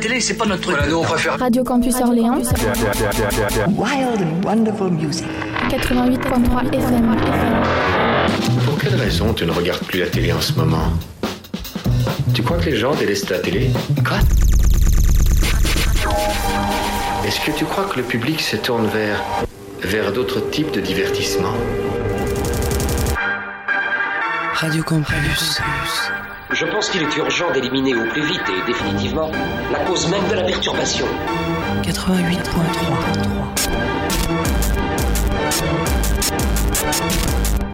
La télé, c'est pas notre truc. Voilà, nous on préfère. Radio Campus Orléans, Wild and wonderful music. 88.3 FM. Pour quelle raison tu ne regardes plus la télé en ce moment? Tu crois que les gens délaissent la télé? Quoi? Est-ce que tu crois que le public se tourne vers vers d'autres types de divertissements? Radio Campus. Je pense qu'il est urgent d'éliminer au plus vite et définitivement la cause même de la perturbation. 88.3.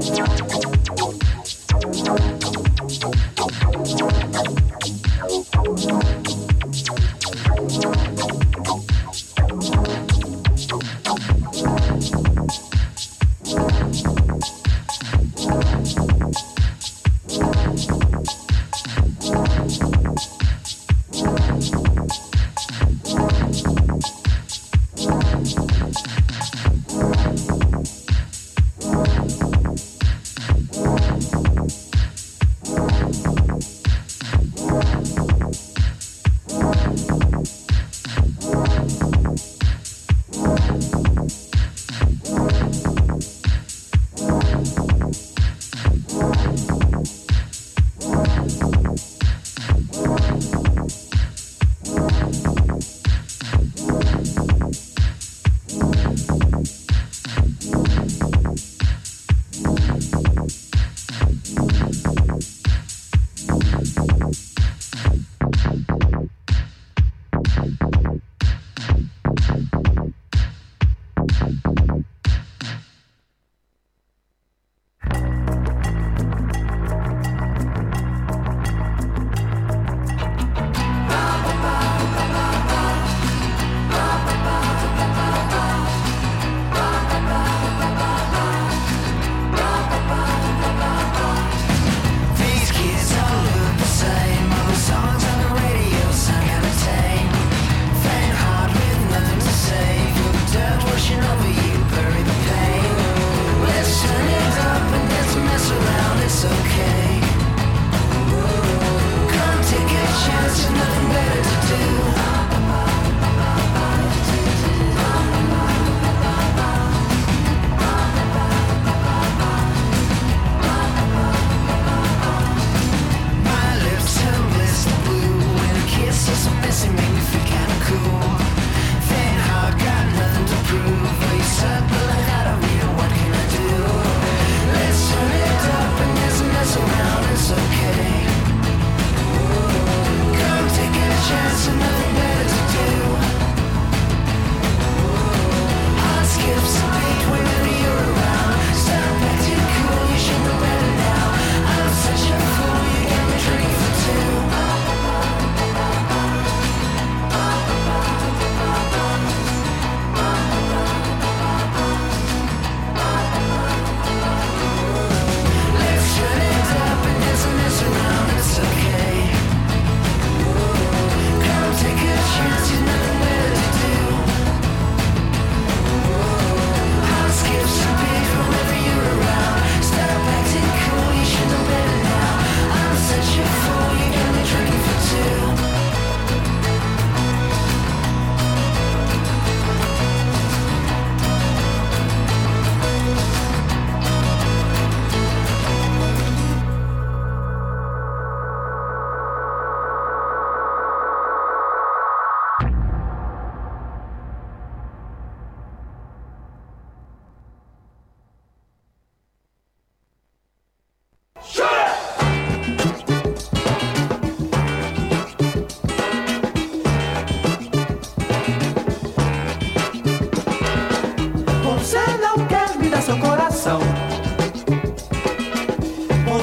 you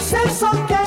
say something.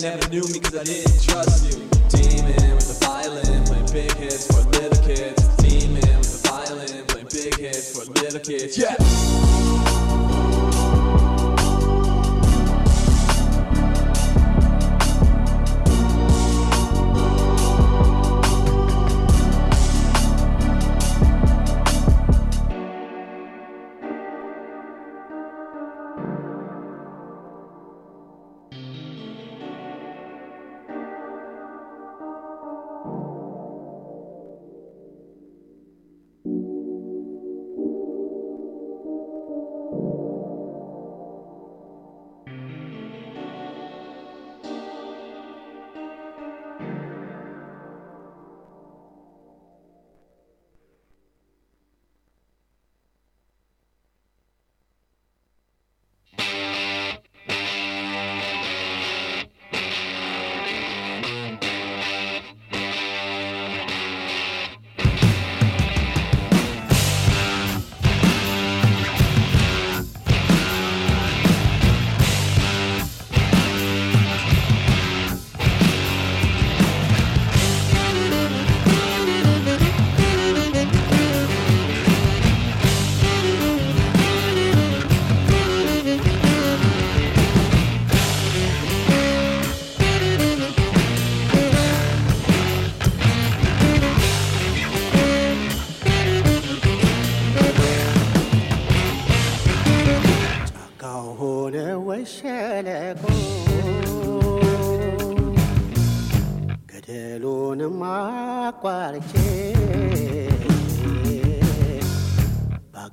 never knew me cause I didn't trust you.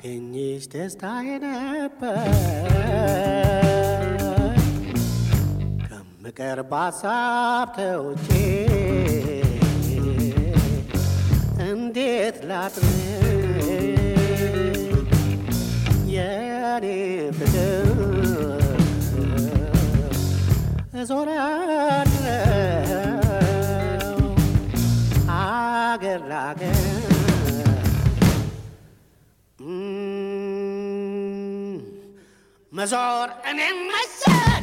ባገኝሽ ደስታ ነበር። ከምቀርባት ሳብ ተውጬ እንዴት ላጥን የኔ ፍቅር እዞራለሁ አገር ላገር And in my cell.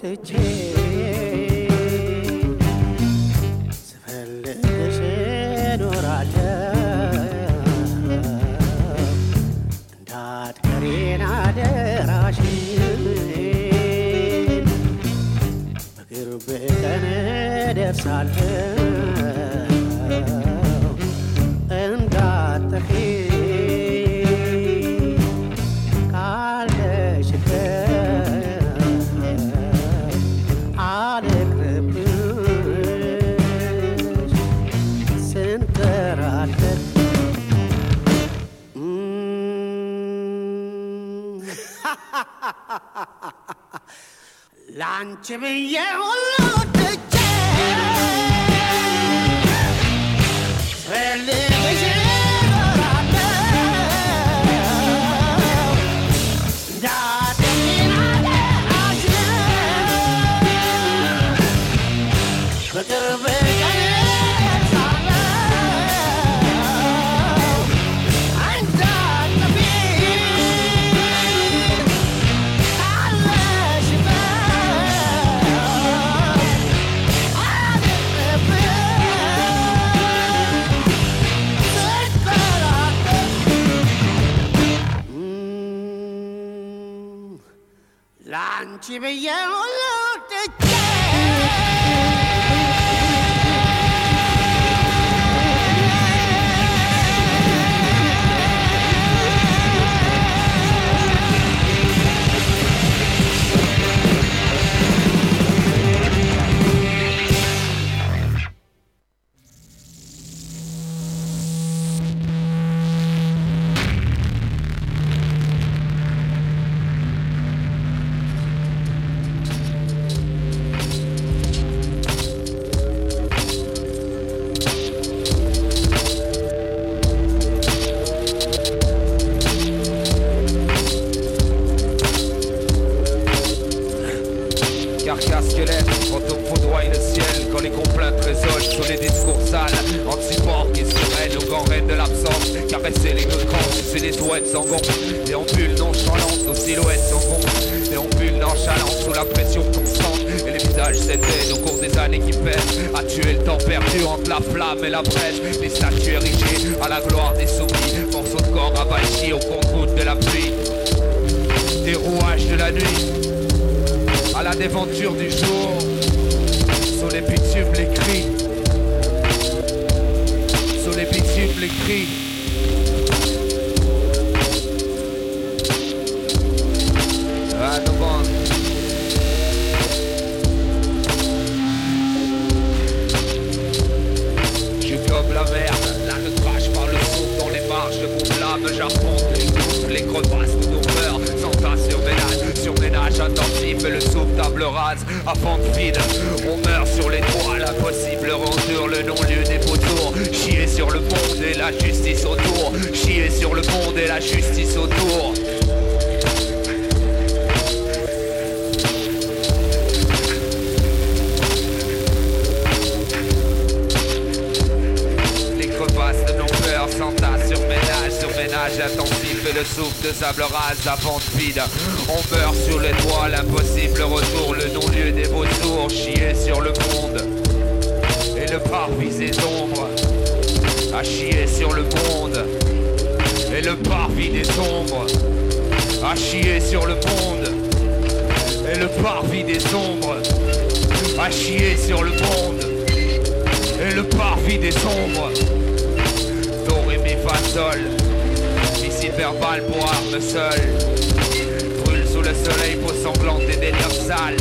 ትቼ ስፈልግሽ እኖራለሁ። እንዳትቀሪን አደራሽን። በቅርብ 란치비에 올라오듯이 셀리기 싫어라도 나대기나게 하시네 你被淹没。De nos peurs s'entassent sur ménage, sur ménage intensif et le souffle de sable rase, la vente vide. On meurt sur les toits, l'impossible retour, le non-lieu des vautours, chier sur le monde. Et le parvis des ombres, à chier sur le monde. Et le parvis des ombres, à chier sur le monde. Et le parvis des ombres, à chier sur le monde et le parvis des ombres. Sol. Ici verbal pour arme seule. Brûle sous le soleil, peau sanglante et délire sale.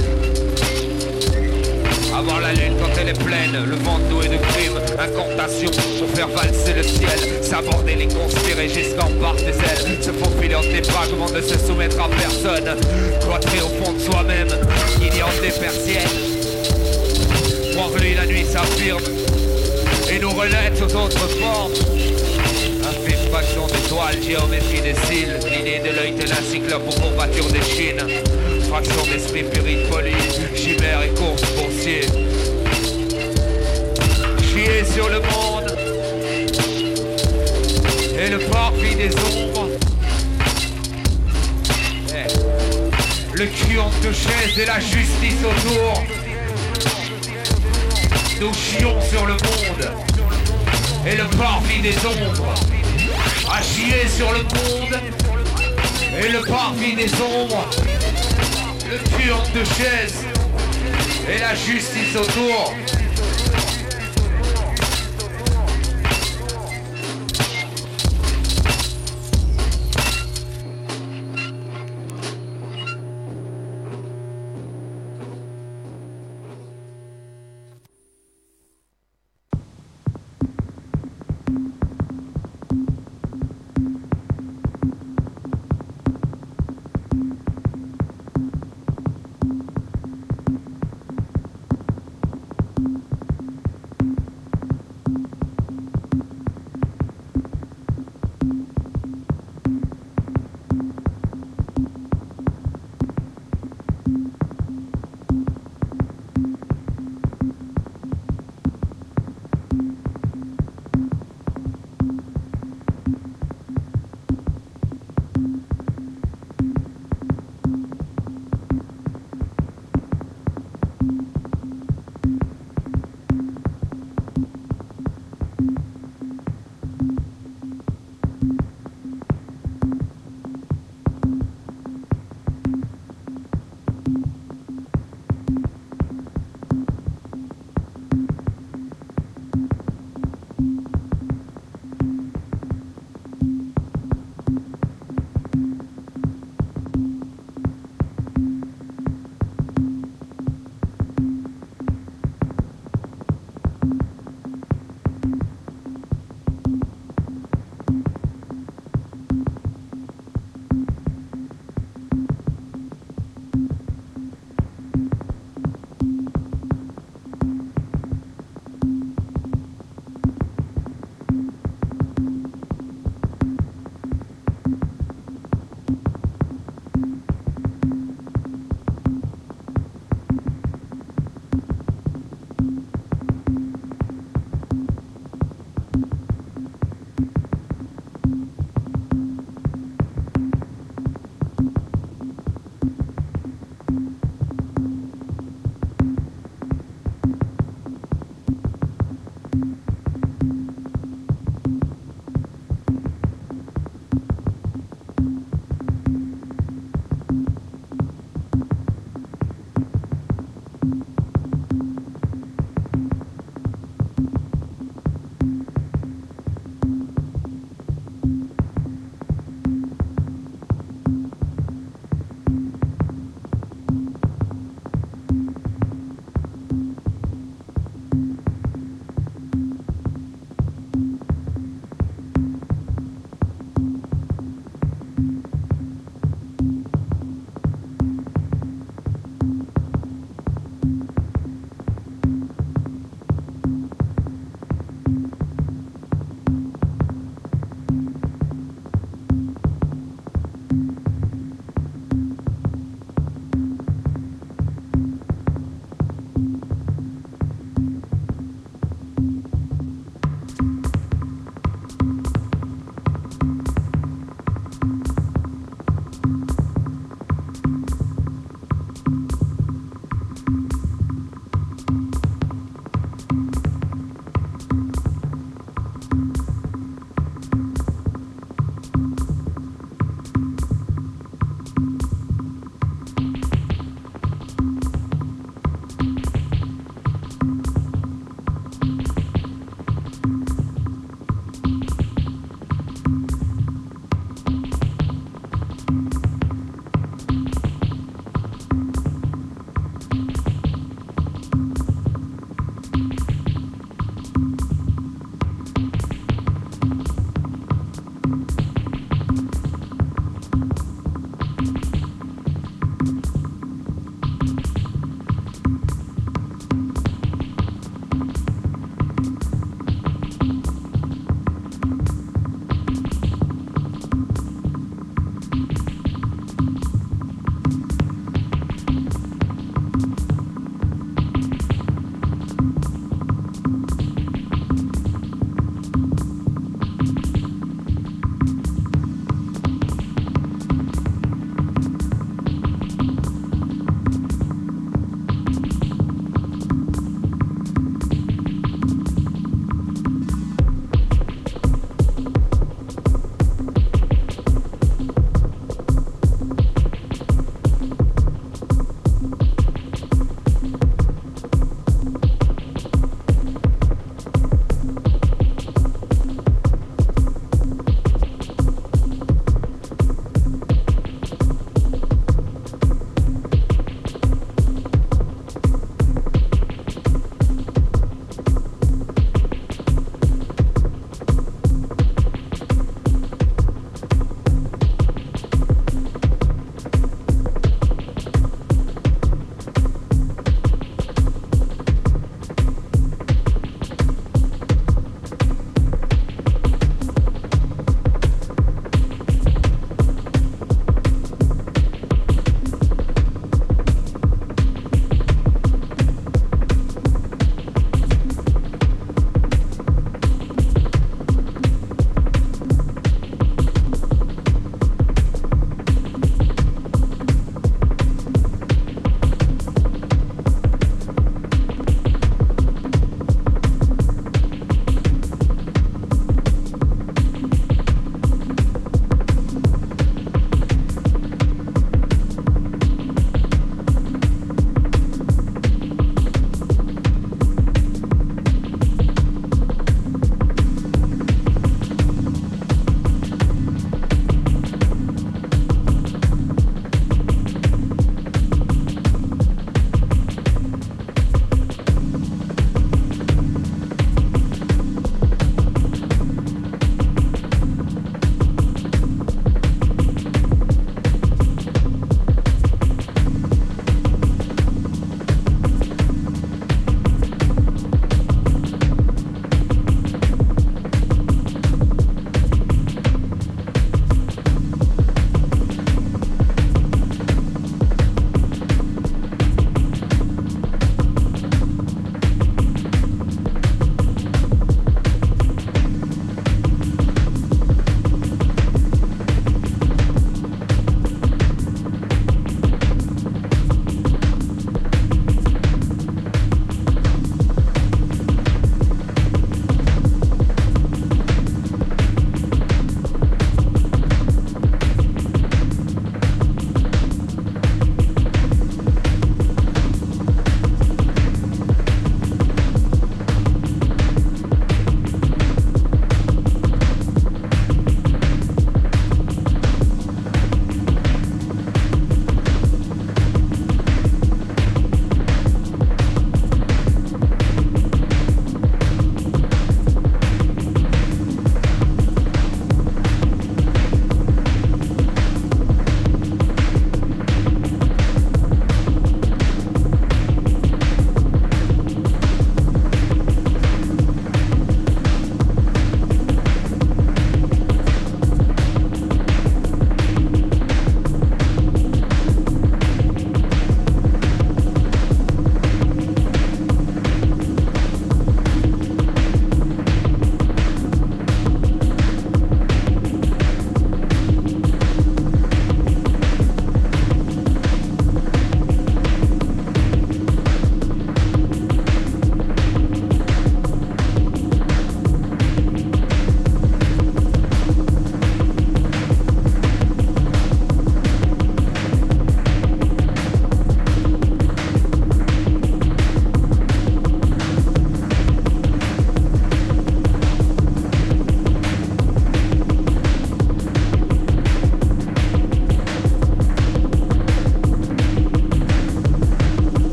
Avoir la lune quand elle est pleine, le vent doué de crime, incantation pour faire valser le ciel, s'aborder les conspirer jusqu'en part des ailes, se faufiler entre des fragments, ne se soumettre à personne, cloîtrer au fond de soi-même, ignorant des persiennes. Voir lui la nuit s'affirme et nous relève aux autres formes. Infime fraction d'étoiles, géométrie des cils, l'idée de l'œil de la cyclope aux courbatures des chines. Fraction d'esprit pyrite poli, chimère et course boursier. Chier sur le monde et le parvis des ombres. Eh. Le cul entre deux chaises et la justice autour. Nous chions sur le monde et le parvis des ombres. Chier sur le monde et le parvis des ombres. Le cul entre deux chaises et la justice autour.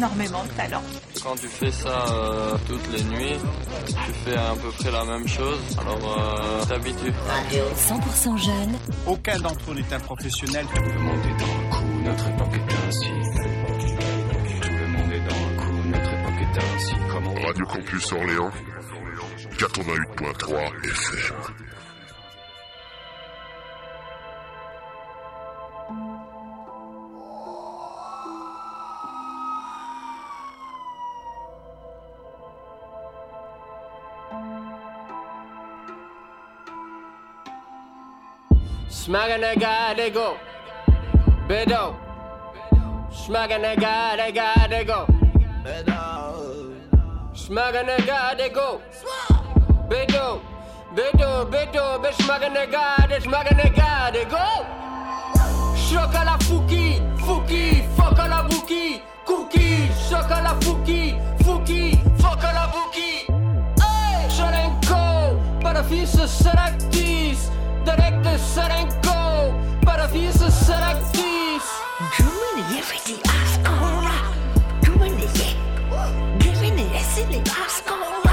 Énormément de talent. Quand tu fais ça euh, toutes les nuits, tu fais à peu près la même chose, alors euh, t'habitues. Radio 100% jeune. Aucun d'entre nous n'est un professionnel. Tout le monde est dans le coup, notre époque est ainsi. Tout le monde est dans le coup, notre époque est ainsi. Comment Radio Campus Orléans, 88.3 FM. Smack a nigga, they go. Bedo. Bedo, bedo, be smack a nigga, they go. Choc à la fouki, fouki, fuck à la bouki, cookie, choc à la fouki, fouki, fuck à la bouki. Hey! Sharenko, para fils selectis. Directe serem go, paradiso será diz. Güvenliğe fedi askora, güvenliğe, güvenliğe seni askora.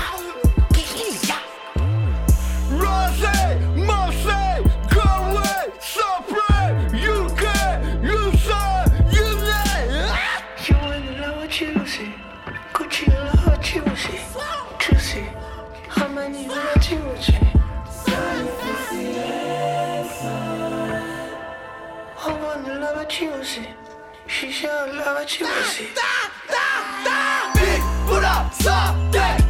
choosing. She shall love choosing. it. da, da, da. Big, put up, stop that.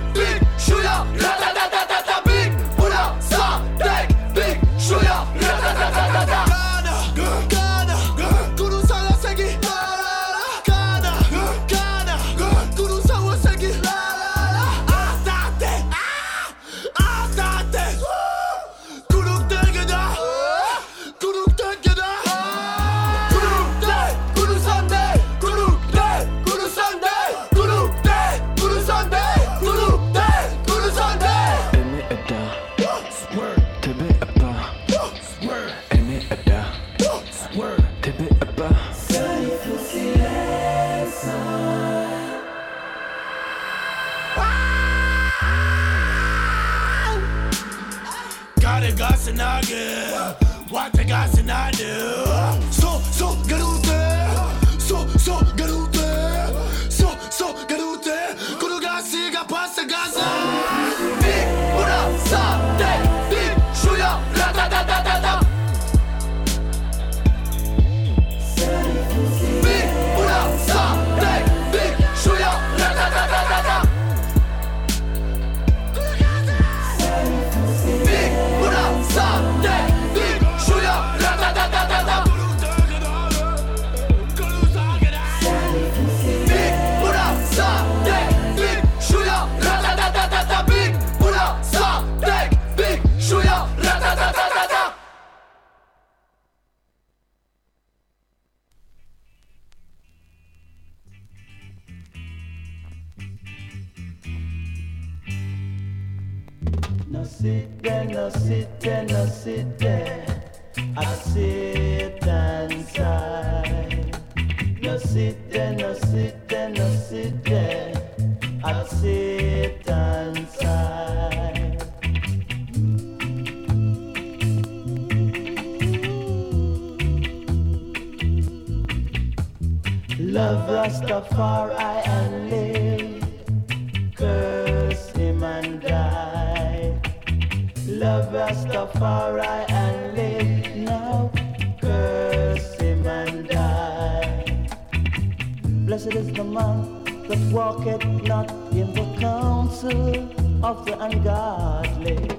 Love Rastafari and live. Curse him and die. Love Rastafari and live now. Curse him and die. Blessed is the man that walketh not in the counsel of the ungodly,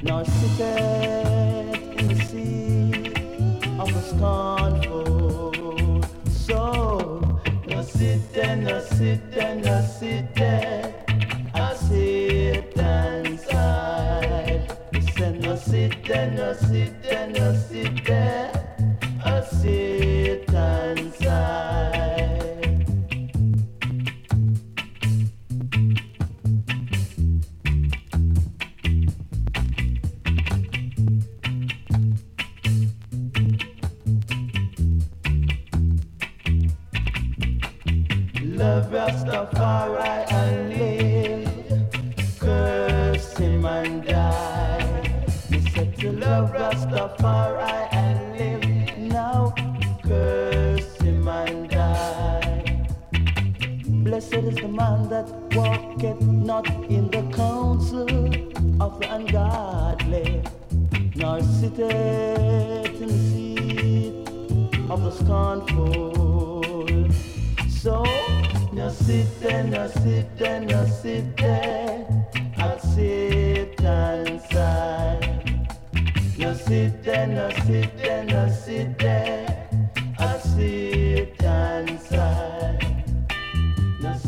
nor sitteth in the seat of the scornful.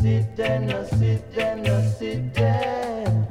sit down, sit down, sit down.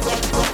Don't